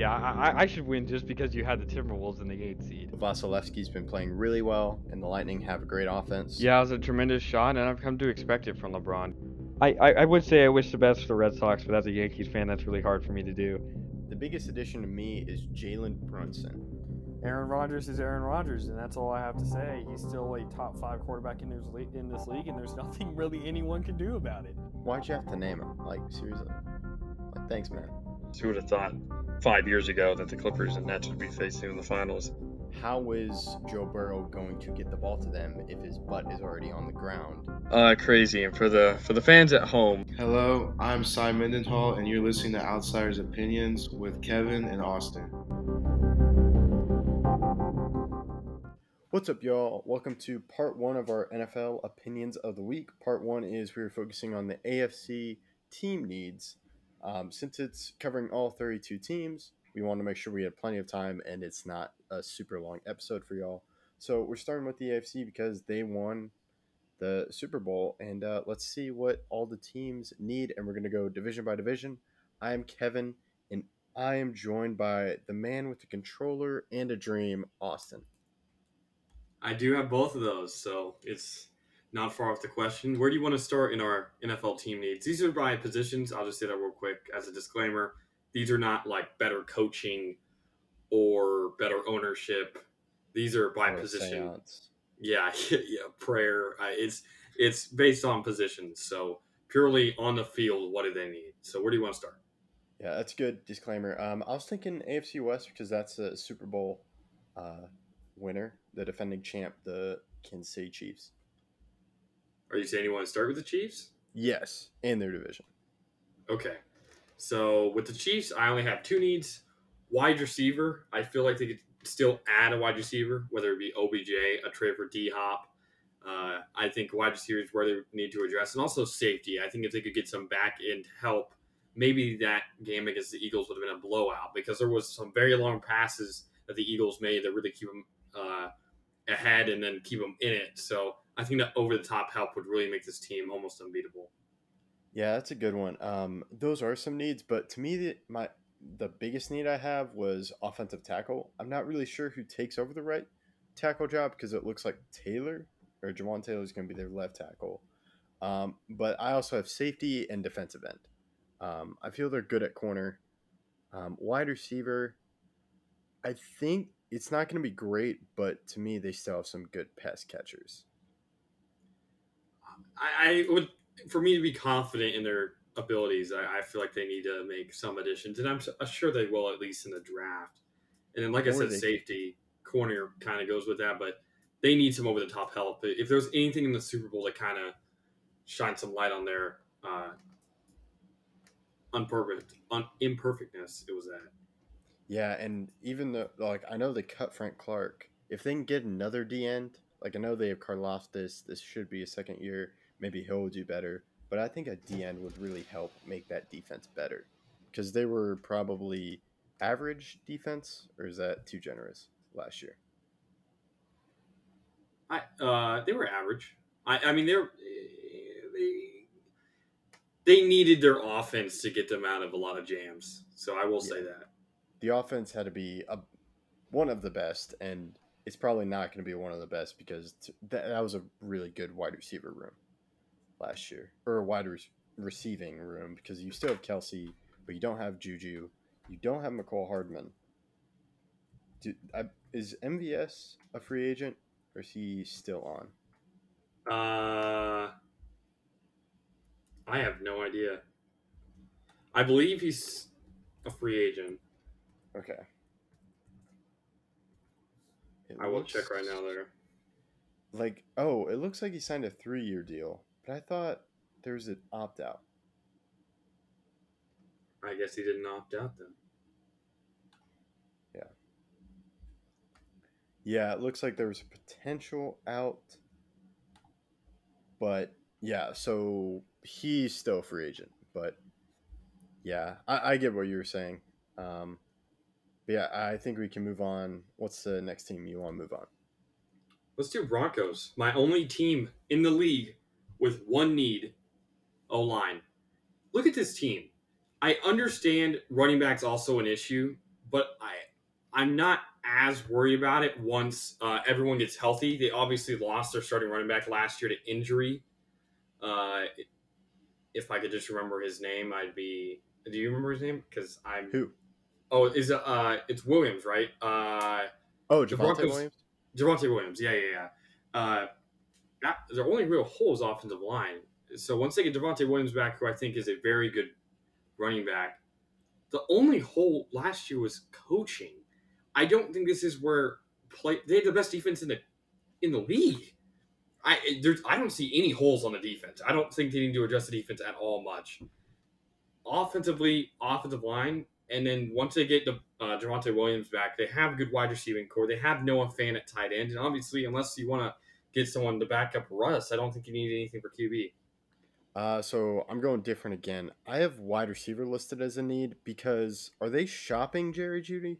yeah, I, I should win just because you had the Timberwolves in the eight seed. Vasilevskiy's been playing really well, and the Lightning have a great offense. Yeah, it was a tremendous shot, and I've come to expect it from LeBron. I, I, I would say I wish the best for the Red Sox, but as a Yankees fan, that's really hard for me to do. The biggest addition to me is Jalen Brunson. Aaron Rodgers is Aaron Rodgers, and that's all I have to say. He's still a top five quarterback in this league, in this league, and there's nothing really anyone can do about it. Why'd you have to name him? Like seriously? Like thanks, man. Who would have thought five years ago that the Clippers and Nets would be facing in the finals? How is Joe Burrow going to get the ball to them if his butt is already on the ground? Uh, crazy. And for the for the fans at home, Hello, I'm Cy Mendenhall, and you're listening to Outsiders Opinions with Kevin and Austin. What's up, y'all? Welcome to part one of our NFL opinions of the week. Part one is we are focusing on the AFC team needs. Um, since it's covering all 32 teams, we want to make sure we have plenty of time and it's not a super long episode for y'all. So we're starting with the AFC because they won the Super Bowl, and uh, let's see what all the teams need. And we're going to go division by division. I am Kevin, and I am joined by the man with the controller and a dream, Austin. I do have both of those, so it's not far off the question. Where do you want to start in our NFL team needs? These are by positions. I'll just say that real quick as a disclaimer. These are not like better coaching or better ownership. These are by Or position. seance. Yeah, yeah, prayer. I, it's it's based on positions. So purely on the field, what do they need? So where do you want to start? Yeah, that's a good disclaimer. Um, I was thinking AFC West because that's a Super Bowl uh, winner, the defending champ, the Kansas City Chiefs. Are you saying you want to start with the Chiefs? Yes, in their division. Okay. So with the Chiefs, I only have two needs. Wide receiver. I feel like they could still add a wide receiver, whether it be OBJ, a trade for D Hop. Uh, I think wide receiver is where they need to address, and also safety. I think if they could get some back end help, maybe that game against the Eagles would have been a blowout because there was some very long passes that the Eagles made that really keep them uh, ahead and then keep them in it. So I think that over the top help would really make this team almost unbeatable. Yeah, that's a good one. Um, those are some needs, but to me, the, my the biggest need I have was offensive tackle. I'm not really sure who takes over the right tackle job because it looks like Taylor or Jawaan Taylor is going to be their left tackle. Um, but I also have safety and defensive end. Um, I feel they're good at corner. Um, wide receiver, I think it's not going to be great, but to me, they still have some good pass catchers. I, I would, for me to be confident in their abilities, I, I feel like they need to make some additions, and I'm, sure they will at least in the draft. And then, like I said, safety corner kind of goes with that, but they need some over the top help. If there's anything in the Super Bowl that kind of shines some light on their uh, unperfect, un, imperfectness, it was that. Yeah, and even though like I know they cut Frank Clark, if they can get another D end, like I know they have Karlaftis, this should be a second year, maybe he'll do better. But I think a DN would really help make that defense better. Because they were probably average defense, or is that too generous last year? I uh, they were average. I, I mean, they're they they needed their offense to get them out of a lot of jams. So I will say that. The offense had to be a, one of the best, and it's probably not going to be one of the best because t- that, that was a really good wide receiver room last year, or a wide re- receiving room because you still have Kelce, but you don't have Juju, you don't have Mecole Hardman. Do, I, is MVS a free agent, or is he still on? Uh, I have no idea. I believe he's a free agent. Okay. It I will looks check right now there. Like, oh, it looks like he signed a three-year deal, but I thought there was an opt-out. I guess he didn't opt out then. Yeah, Yeah, it looks like there was a potential out, but yeah, so he's still a free agent. But yeah, I, I get what you're saying. Um, but yeah, I think we can move on. What's the next team you want to move on? Let's do Broncos. My only team in the league with one need O line. Look at this team. I understand running back's also an issue, but I I'm not as worried about it once uh, everyone gets healthy. They obviously lost their starting running back last year to injury. Uh, if I could just remember his name, I'd be. Do you remember his name? Because I'm. Who? Oh, is it? Uh, it's Williams, right? Uh, Oh, Javonte Williams. Javonte Williams. Yeah, yeah, yeah. Uh, that, their only real hole is offensive line. So once they get Javonte Williams back, who I think is a very good running back, the only hole last year was coaching. I don't think this is where play. They had the best defense in the in the league. I there's I don't see any holes on the defense. I don't think they need to adjust the defense at all much. Offensively, offensive line, and then once they get the uh, Javonte Williams back, they have good wide receiving core. They have Noah Fant at tight end, and obviously, unless you want to get someone to back up Russ, I don't think you need anything for QB. Uh, so I'm going different again. I have wide receiver listed as a need because are they shopping Jerry Jeudy?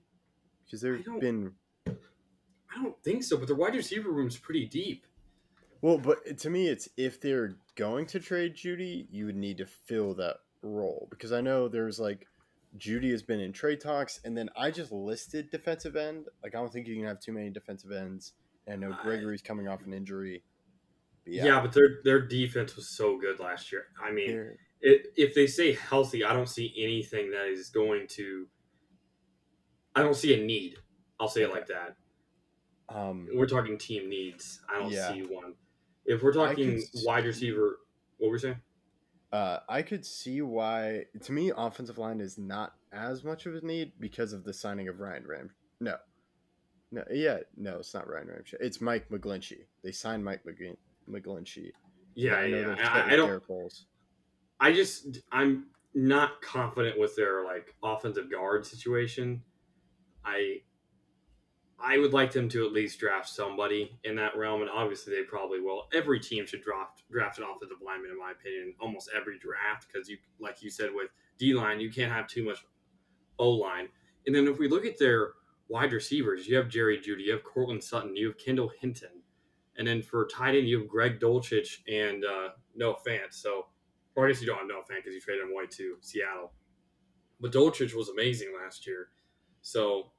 Because there's been I don't think so, but their wide receiver room's pretty deep. well, but to me, it's if they're going to trade Jeudy, you would need to fill that role because I know there's like Jeudy has been in trade talks, and then I just listed defensive end. Like I don't think you can have too many defensive ends. And I know Gregory's coming off an injury. But Yeah. but their their defense was so good last year. I mean, it, if they stay healthy, I don't see anything that is going to. I don't see a need. I'll say it like that. um, We're talking team needs. I don't Yeah. see one. If we're talking could wide receiver, what were we saying? Uh, I could see why. To me, offensive line is not as much of a need because of the signing of Ryan Ram. No, no, yeah, no, it's not Ryan Ramsey. It's Mike McGlinchey. They signed Mike McGlin- McGlinchey. Yeah, I know yeah. they're yeah. split I, I don't. I just I'm not confident with their like offensive guard situation. I I would like them to at least draft somebody in that realm, and obviously they probably will. Every team should draft draft an offensive lineman, in my opinion. Almost every draft, because you like you said with D line, you can't have too much O line. And then if we look at their wide receivers, you have Jerry Jeudy, you have Courtland Sutton, you have Kendall Hinton, and then for tight end you have Greg Dulcich and uh, Noah Fant. So or I guess you don't have Noah Fant because you traded him away to Seattle. But Dolchich was amazing last year. So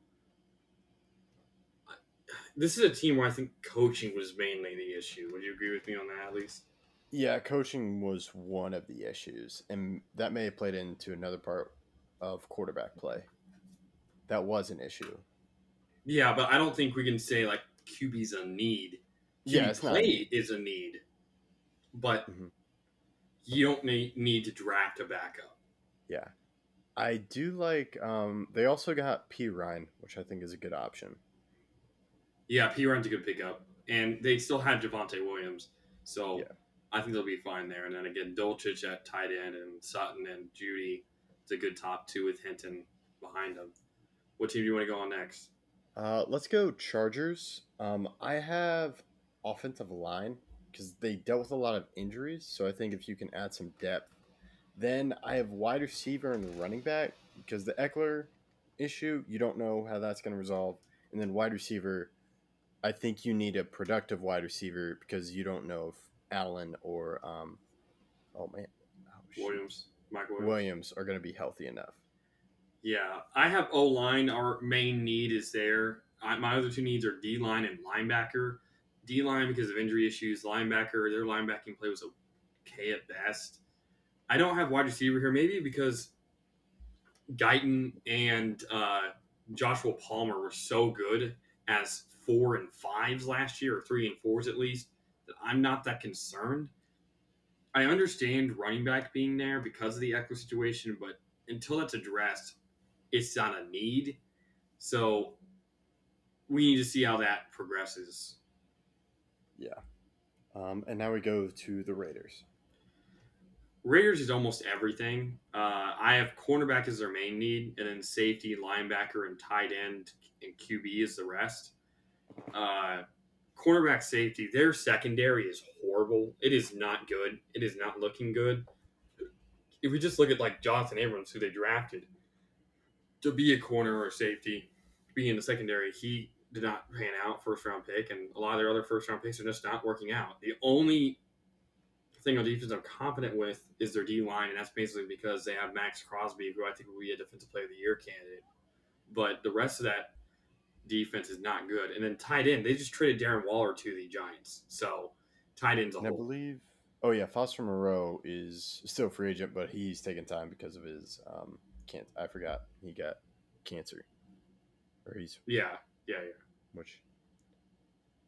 this is a team where I think coaching was mainly the issue. Would you agree with me on that at least? Yeah, coaching was one of the issues, and that may have played into another part of quarterback play. That was an issue. Yeah, but I don't think we can say like QB's a need. QB Yeah, not play need. is a need, but Mhm. you don't need, need to draft a backup. Yeah, I do like. Um, they also got Perine, which I think is a good option. Yeah, Perine's a good pickup, and they still have Javonte Williams, so Yeah. I think they'll be fine there. And then again, Dulcich at tight end and Sutton and Jeudy, it's a good top two with Hinton behind them. What team do you want to go on next? Uh, let's go Chargers. Um, I have offensive line because they dealt with a lot of injuries. So I think if you can add some depth, then I have wide receiver and running back because the Ekeler issue you don't know how that's going to resolve, and then wide receiver, I think you need a productive wide receiver because you don't know if Allen or um, oh man, oh. Williams, Michael Williams. Williams are going to be healthy enough. Yeah, I have O line. Our main need is there. I, my other two needs are D line and linebacker. D line because of injury issues. Linebacker, their linebacking play was okay at best. I don't have wide receiver here, maybe because Guyton and uh, Joshua Palmer were so good as four and fives last year, or three and fours at least, that I'm not that concerned. I understand running back being there because of the Ekeler situation, but until that's addressed, it's not a need. So we need to see how that progresses. Yeah. Um, and now we go to the Raiders. Raiders is almost everything. Uh, I have cornerback as their main need, and then safety, linebacker, and tight end and QB is the rest. Uh, cornerback, safety, their secondary is horrible. It is not good. It is not looking good. If we just look at like Jonathan Abrams, who they drafted to be a corner or safety, be in the secondary, he did not pan out first round pick, and a lot of their other first round picks are just not working out. The only thing on defense I'm confident with is their D line, and that's basically because they have Maxx Crosby, who I think will be a defensive player of the year candidate. but the rest of that defense is not good. And then tight end, they just traded Darren Waller to the Giants, so tight end's I believe. Oh yeah, Foster Moreau is still a free agent, but he's taking time because of his um can't. I forgot he got cancer, or he's Yeah, yeah, yeah. which.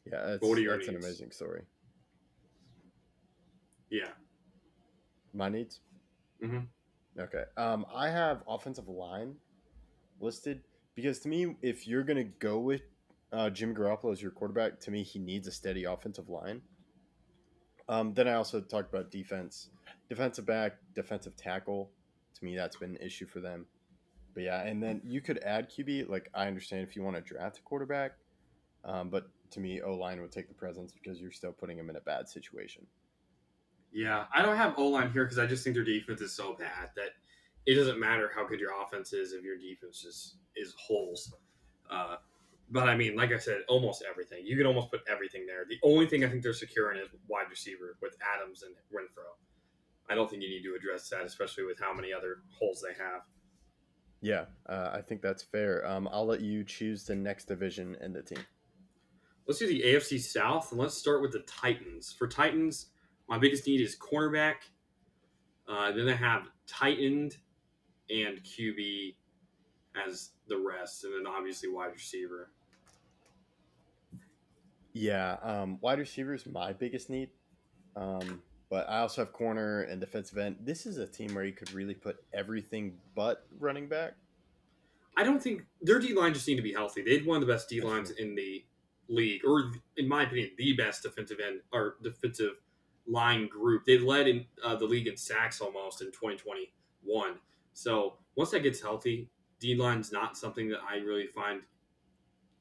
Yeah, that's, what are your that's an amazing story. Yeah. My needs. Mhm. Okay. Um, I have offensive line listed because to me, if you're gonna go with uh, Jim Garoppolo as your quarterback, to me he needs a steady offensive line. Um, then I also talked about defense, defensive back, defensive tackle. Me, that's been an issue for them. But yeah, and then you could add QB. Like I understand if you want to draft a quarterback, um, but to me, O line would take the presence because you're still putting him in a bad situation. Yeah, I don't have O line here because I just think their defense is so bad that it doesn't matter how good your offense is if your defense is is holes. Uh, but I mean, like I said, almost everything. You can almost put everything there. The only thing I think they're securing is wide receiver with Adams and Renfrow. I don't think you need to address that, especially with how many other holes they have. Yeah, uh, I think that's fair. Um, I'll let you choose the next division and the team. Let's do the AFC South and let's start with the Titans. For Titans, my biggest need is cornerback. Uh, then I have tight end and QB as the rest, and then obviously wide receiver. Yeah, um, wide receiver is my biggest need. Um, but I also have corner and defensive end. This is a team where you could really put everything but running back. I don't think their D line just need to be healthy. They had one of the best D lines in the league, or in my opinion, the best defensive end or defensive line group. They led in uh, the league in sacks almost in 2021. So once that gets healthy, D line's not something that I really find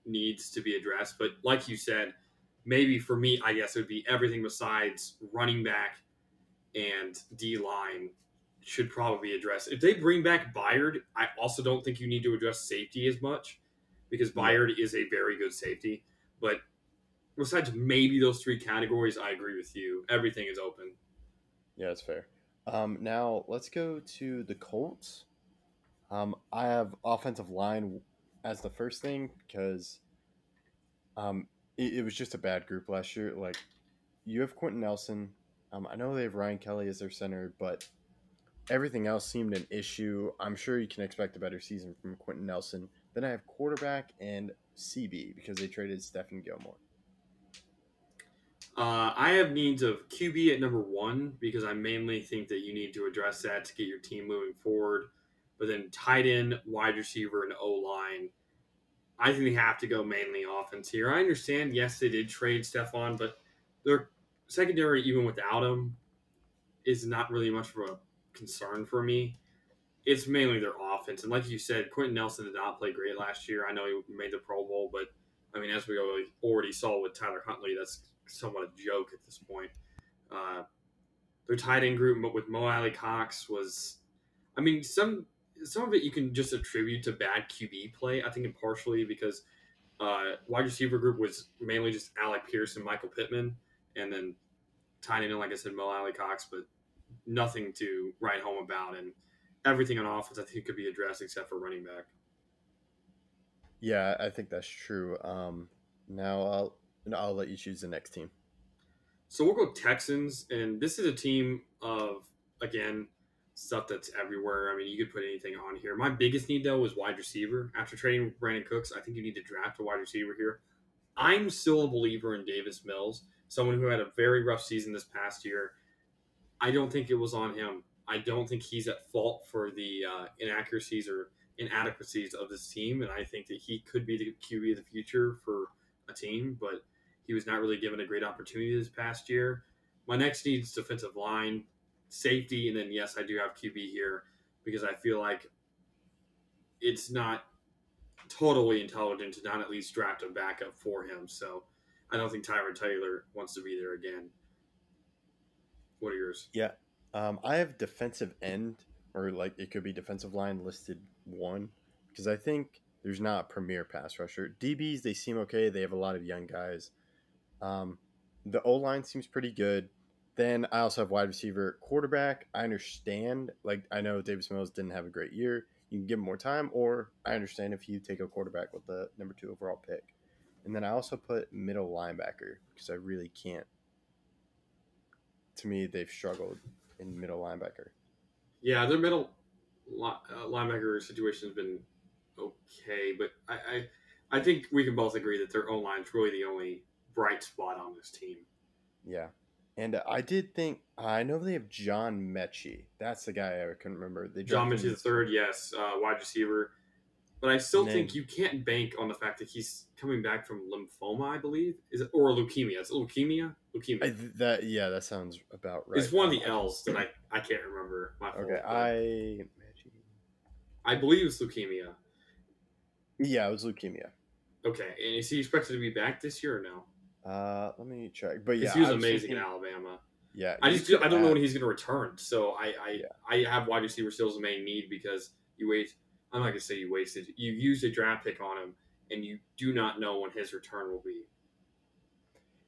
needs to be addressed. But like you said, maybe for me, I guess it would be everything besides running back and D line should probably address. If they bring back Byard, I also don't think you need to address safety as much because Byard is a very good safety. But besides maybe those three categories, I agree with you. Everything is open. Yeah, that's fair. Um, now let's go to the Colts. Um, I have offensive line as the first thing because um, it, it was just a bad group last year. Like you have Quenton Nelson. Um, I know they have Ryan Kelly as their center, but everything else seemed an issue. I'm sure you can expect a better season from Quenton Nelson. Then I have quarterback and CB because they traded Stephon Gilmore. Uh, I have needs of QB at number one because I mainly think that you need to address that to get your team moving forward. But then tight end, wide receiver, and O line, I think they have to go mainly offense here. I understand, yes, they did trade Stephon, but their secondary, even without him, is not really much of a concern for me. It's mainly their offense. And like you said, Quenton Nelson did not play great last year. I know he made the Pro Bowl, but I mean, as we already saw with Tyler Huntley, that's somewhat a joke at this point. Uh, their tight end group with Mo Alie-Cox was, I mean, some some of it you can just attribute to bad QB play. I think partially because uh, wide receiver group was mainly just Alec Pierce and Michael Pittman, and then tight in, like I said, Mo Alie-Cox, but nothing to write home about. And everything on offense, I think, could be addressed except for running back. Yeah, I think that's true. Um, now I'll I'll let you choose the next team. So we'll go Texans, and this is a team of again stuff that's everywhere. I mean, you could put anything on here. My biggest need though was wide receiver. After trading Brandin Cooks, I think you need to draft a wide receiver here. I'm still a believer in Davis Mills, someone who had a very rough season this past year. I don't think it was on him. I don't think he's at fault for the uh, inaccuracies or inadequacies of this team, and I think that he could be the QB of the future for a team, but he was not really given a great opportunity this past year. My next need is defensive line, safety, and then yes, I do have QB here because I feel like it's not totally intelligent to not at least draft a backup for him. So I don't think Tyrod Taylor wants to be there again. What are yours? Yeah, um, I have defensive end or like it could be defensive line listed one because I think there's not a premier pass rusher. DBs they seem okay. They have a lot of young guys. Um, the O line seems pretty good. Then I also have wide receiver, quarterback. I understand. Like I know Davis Mills didn't have a great year. you can give him more time, or I understand if you take a quarterback with the number two overall pick. And then I also put middle linebacker because I really can't. To me, they've struggled in middle linebacker. Yeah, their middle uh, linebacker situation has been okay, but I, I I think we can both agree that their O line's really the only bright spot on this team. Yeah. And I did think I know they have John Metchie. That's the guy I couldn't remember. They John him- the third, yes, uh, wide receiver. But I still think you can't bank on the fact that he's coming back from lymphoma, I believe, is it or leukemia? It's leukemia. Leukemia. I, that yeah, that sounds about right. it's one of the L's that I, I can't remember. My Okay, I I believe it's leukemia. yeah, it was leukemia. Okay, and is he expected to be back this year or no? Uh, let me check. But yeah, he was amazing thinking- in Alabama. Yeah, I just I don't know when he's going to return. So I I, Yeah. I have wide receiver still as a main need because you wait. I'm not going to say you wasted. You used a draft pick on him, and you do not know when his return will be.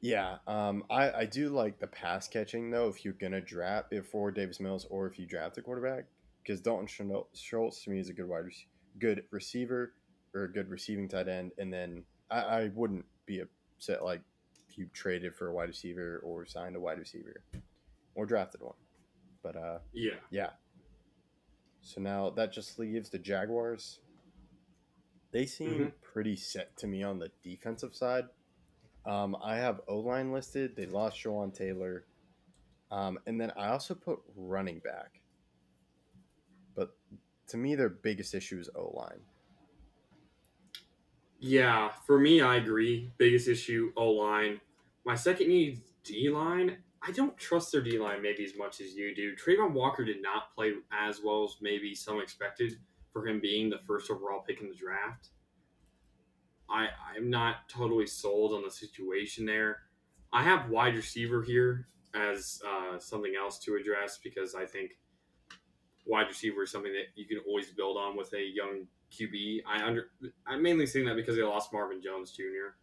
Yeah, um, I I do like the pass catching though. If you're gonna draft it for Davis Mills, or if you draft a quarterback, because Dalton Schultz to me is a good wide, rec- good receiver or a good receiving tight end, and then I, I wouldn't be upset like if you traded for a wide receiver or signed a wide receiver or drafted one. But uh, Yeah. yeah. So now that just leaves the Jaguars. They seem Mhm. pretty set to me on the defensive side. Um, I have O line listed. They lost Shawan Taylor. Um, and then I also put running back. But to me, their biggest issue is O line. Yeah, for me, I agree. Biggest issue O line. My second need D line. I don't trust their D line maybe as much as you do. Travon Walker did not play as well as maybe some expected for him being the first overall pick in the draft. I I'm not totally sold on the situation there. I have wide receiver here as uh, something else to address because I think wide receiver is something that you can always build on with a young QB. I under I'm mainly saying that because they lost Marvin Jones Jr.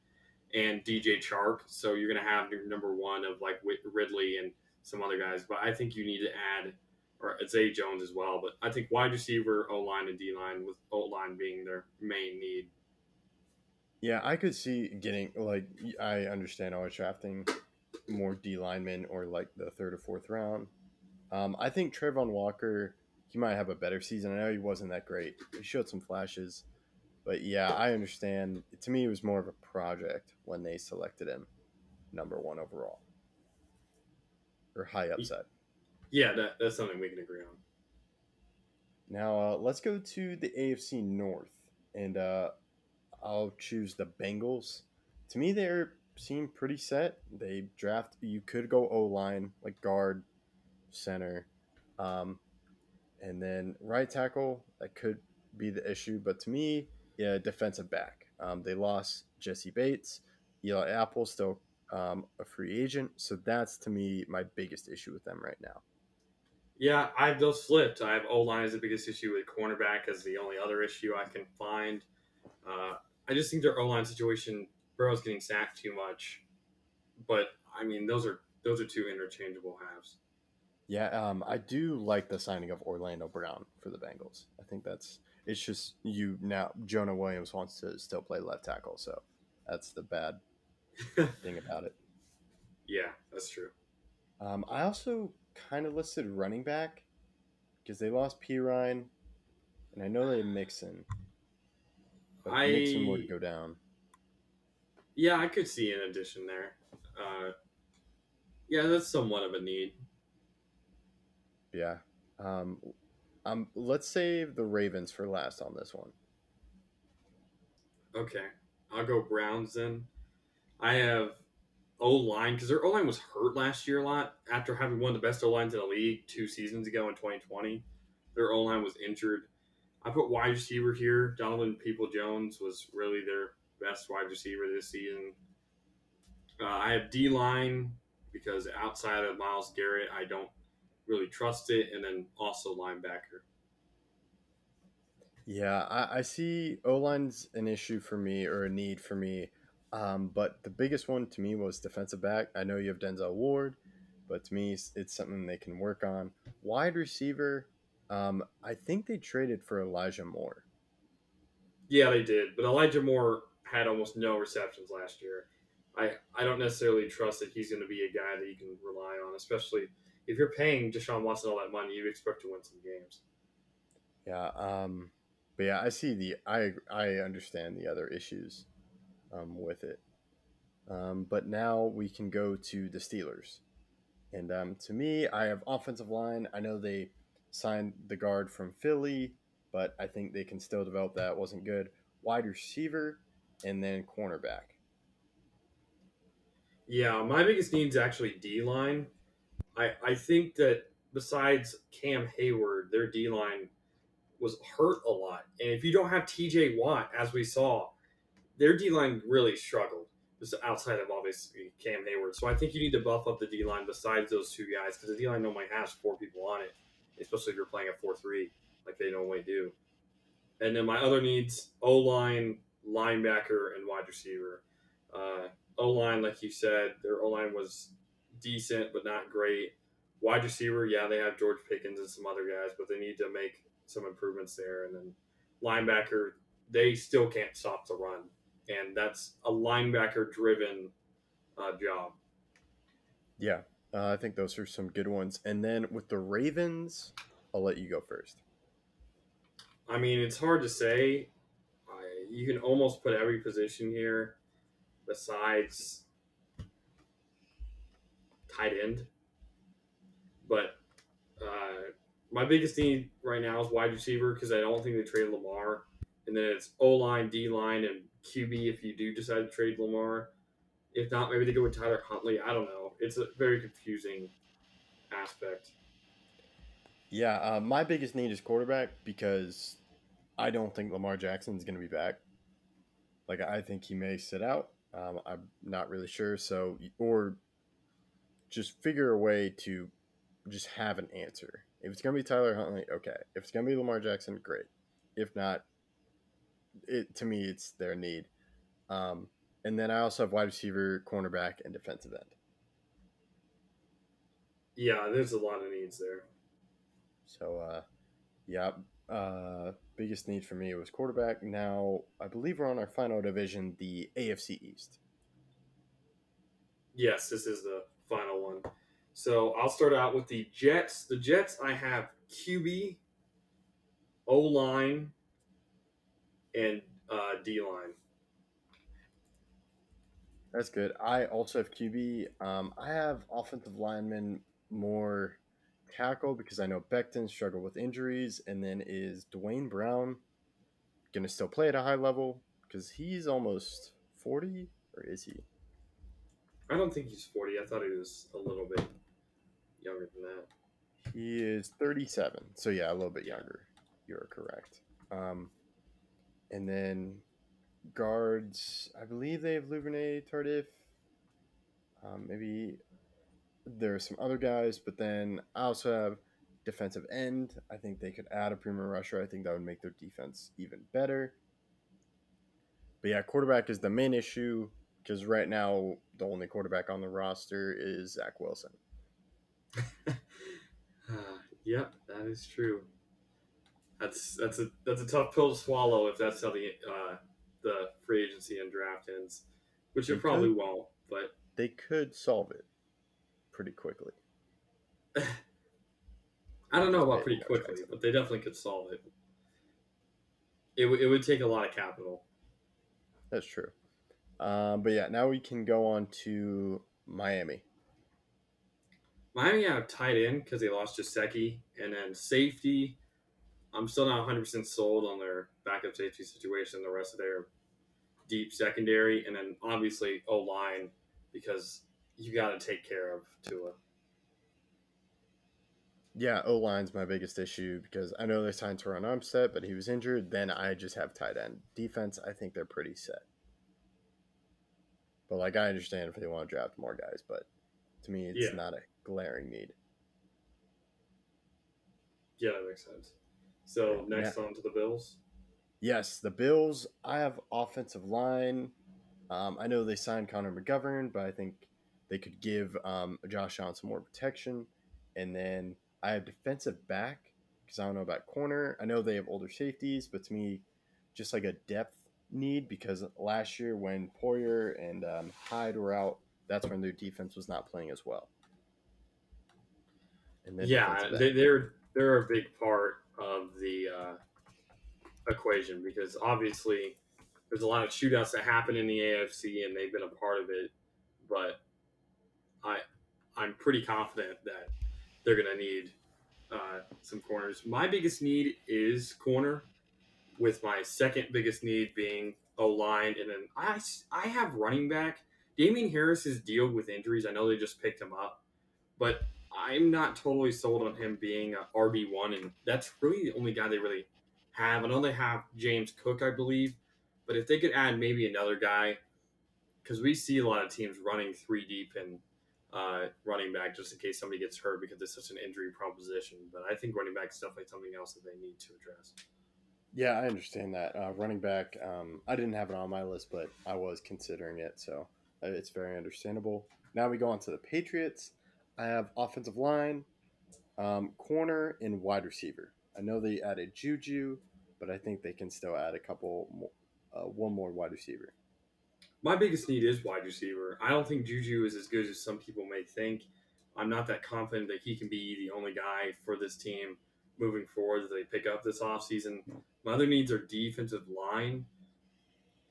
and DJ Chark, so you're gonna have your number one of like Ridley and some other guys. But I think you need to add or Zay Jones as well. But I think wide receiver, O line, and D line with O line being their main need. Yeah, I could see getting like I understand always drafting more D linemen or like the third or fourth round. Um, I think Travon Walker he might have a better season. I know he wasn't that great. He showed some flashes, but yeah, I understand. To me, it was more of a project when they selected him number one overall or high upside. Yeah, that, that's something we can agree on. Now uh, let's go to the AFC North, and uh, I'll choose the Bengals. To me, they seem pretty set. They draft. You could go O line, like guard, center, um, and then right tackle. That could be the issue, but to me, yeah, defensive back. Um, they lost Jessie Bates. Eli Apple still um, a free agent, so that's to me my biggest issue with them right now. Yeah, I have those flipped. I have O line as the biggest issue with cornerback as the only other issue I can find. Uh, I just think their O line situation, Burrow's getting sacked too much. But I mean, those are those are two interchangeable halves. Yeah, um, I do like the signing of Orlando Brown for the Bengals. I think that's it's just you now. Jonah Williams wants to still play left tackle, so that's the bad thing about it. Yeah, that's true. Um, I also kind of listed running back because they lost Perine, and I know they had Mixon, but I- Mixon would go down. Yeah, I could see an addition there. Uh, yeah, that's somewhat of a need. Yeah. Um, um, let's save the Ravens for last on this one. Okay, I'll go Browns then. I have O line because their O line was hurt last year a lot after having one of the best O lines in the league two seasons ago in 2020. Their O line was injured. I put wide receiver here. Donovan Peoples-Jones was really their best wide receiver this season. Uh, I have D line because outside of Myles Garrett, I don't really trust it, and then also linebacker. Yeah, I, I see O line's an issue for me or a need for me. Um, but the biggest one to me was defensive back. I know you have Denzel Ward, but to me, it's, it's something they can work on. Wide receiver, Um, I think they traded for Elijah Moore. Yeah, they did, but Elijah Moore had almost no receptions last year. I I don't necessarily trust that he's going to be a guy that you can rely on, especially if you're paying Deshaun Watson all that money. You expect to win some games. Yeah. Um, but yeah, I see the I I understand the other issues um, with it. Um, but now we can go to the Steelers, and um, to me, I have offensive line. I know they signed the guard from Philly, but I think they can still develop that. wasn't good. Wide receiver, and then cornerback. Yeah, my biggest need is actually D line. I I think that besides Cam Heyward, their D line was hurt a lot, and if you don't have T.J. Watt, as we saw, their D line really struggled. Just outside of obviously Cam Heyward, so I think you need to buff up the D line besides those two guys because the D line normally has four people on it, especially if you're playing a four three like they normally do. And then my other needs: O line, linebacker, and wide receiver. Uh, O line, like you said, their O line was decent but not great. Wide receiver, yeah, they have George Pickens and some other guys, but they need to make some improvements there. And then linebacker, they still can't stop the run, and that's a linebacker-driven uh, job. Yeah, uh, I think those are some good ones. And then with the Ravens, I'll let you go first. I mean, it's hard to say. I, you can almost put every position here besides tight end. But uh, my biggest need right now is wide receiver because I don't think they trade Lamar. And then it's O line, D line, and QB if you do decide to trade Lamar. If not, maybe they go with Tyler Huntley. I don't know. It's a very confusing aspect. Yeah, uh, my biggest need is quarterback because I don't think Lamar Jackson is going to be back. Like I think he may sit out. Um, I'm not really sure. So or just figure a way to just have an answer. If it's going to be Tyler Huntley, okay. If it's going to be Lamar Jackson, great. If not, it to me it's their need. Um, and then I also have wide receiver, cornerback, and defensive end. Yeah, there's a lot of needs there. So, uh, yeah, uh, biggest need for me was quarterback. Now, I believe we're on our final division, the AFC East. Yes, this is the final one. So I'll start out with the Jets. The Jets, I have QB, O line, and uh, D line. That's good. I also have QB. Um, I have offensive linemen more tackle because I know Becton struggled with injuries, and then is Duane Brown going to still play at a high level because he's almost forty, or is he? I don't think he's forty. I thought he was a little bit younger than that. He is thirty-seven, so yeah, a little bit younger. You're correct. Um, and then guards, I believe they have Luverne Tardif. Um, maybe there are some other guys, but then I also have defensive end. I think they could add a premier rusher. I think that would make their defense even better. But yeah, quarterback is the main issue because right now the only quarterback on the roster is Zach Wilson. uh, yep, that is true. That's that's a that's a tough pill to swallow if that's how the uh, the free agency and draft ends, which it probably could. won't. But They could solve it pretty quickly. I don't know about pretty quickly, but they definitely could solve it. It, w- it would take a lot of capital. That's true. Um, but yeah, now we can go on to Miami. Miami have tight end because they lost Gesicki, and then safety. I'm still not 100 percent sold on their backup safety situation. The rest of their deep secondary, and then obviously O line because you got to take care of Tua. Yeah, O line's my biggest issue because I know they signed Terron Armstead, but he was injured. Then I just have tight end. Defense, I think they're pretty set. But like I understand if they want to draft more guys, but to me it's Yeah. not a glaring need. Yeah, that makes sense. So Yeah. next on to the Bills. Yes, the Bills. I have offensive line. Um, I know they signed Connor McGovern, but I think they could give um, Josh Allen some more protection. And then I have defensive back because I don't know about corner. I know they have older safeties, but to me, just like a depth need because last year when Poyer and um, Hyde were out, that's when their defense was not playing as well. And yeah, they, they're they're a big part of the uh, equation because obviously there's a lot of shootouts that happen in the AFC and they've been a part of it, but I I'm pretty confident that they're going to need uh, some corners. My biggest need is corner, with my second biggest need being O line, and then I I have running back. Damien Harris is dealt with injuries. I know they just picked him up, but I'm not totally sold on him being a RB one, and that's really the only guy they really have. I know they have James Cook, I believe, but if they could add maybe another guy, because we see a lot of teams running three deep and uh, running back just in case somebody gets hurt because it's such an injury proposition. But I think running back is definitely something else that they need to address. Yeah, I understand that. Uh, running back, um, I didn't have it on my list, but I was considering it, so uh, it's very understandable. Now we go on to the Patriots. I have offensive line, um, corner, and wide receiver. I know they added Juju, but I think they can still add a couple, more, uh, one more wide receiver. My biggest need is wide receiver. I don't think Juju is as good as some people may think. I'm not that confident that he can be the only guy for this team moving forward that they pick up this offseason. My other needs are defensive line.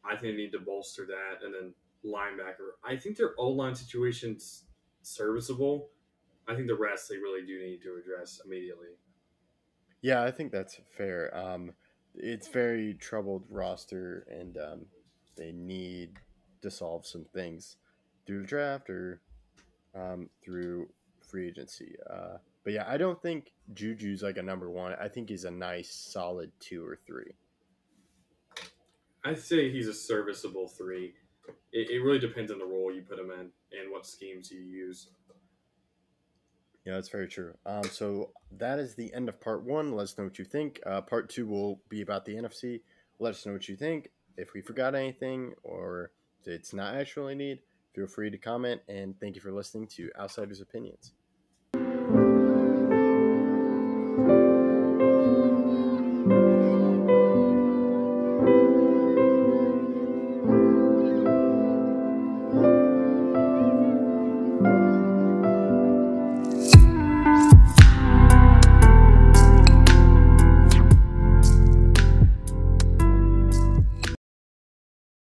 I think they need to bolster that. And then linebacker. I think their O line situation's serviceable. I think the rest they really do need to address immediately. Yeah, I think that's fair. Um, it's very troubled roster, and um, they need to solve some things through the draft or um, through free agency. Uh, but yeah, I don't think Juju's like a number one. I think he's a nice, solid two or three. I'd say he's a serviceable three. It, it really depends on the role you put him in and what schemes you use. Yeah, that's very true. Um, so that is the end of part one. Let us know what you think. Uh, part two will be about the NFC. Let us know what you think. If we forgot anything or it's not actually need, feel free to comment. And thank you for listening to Outsiders Opinions.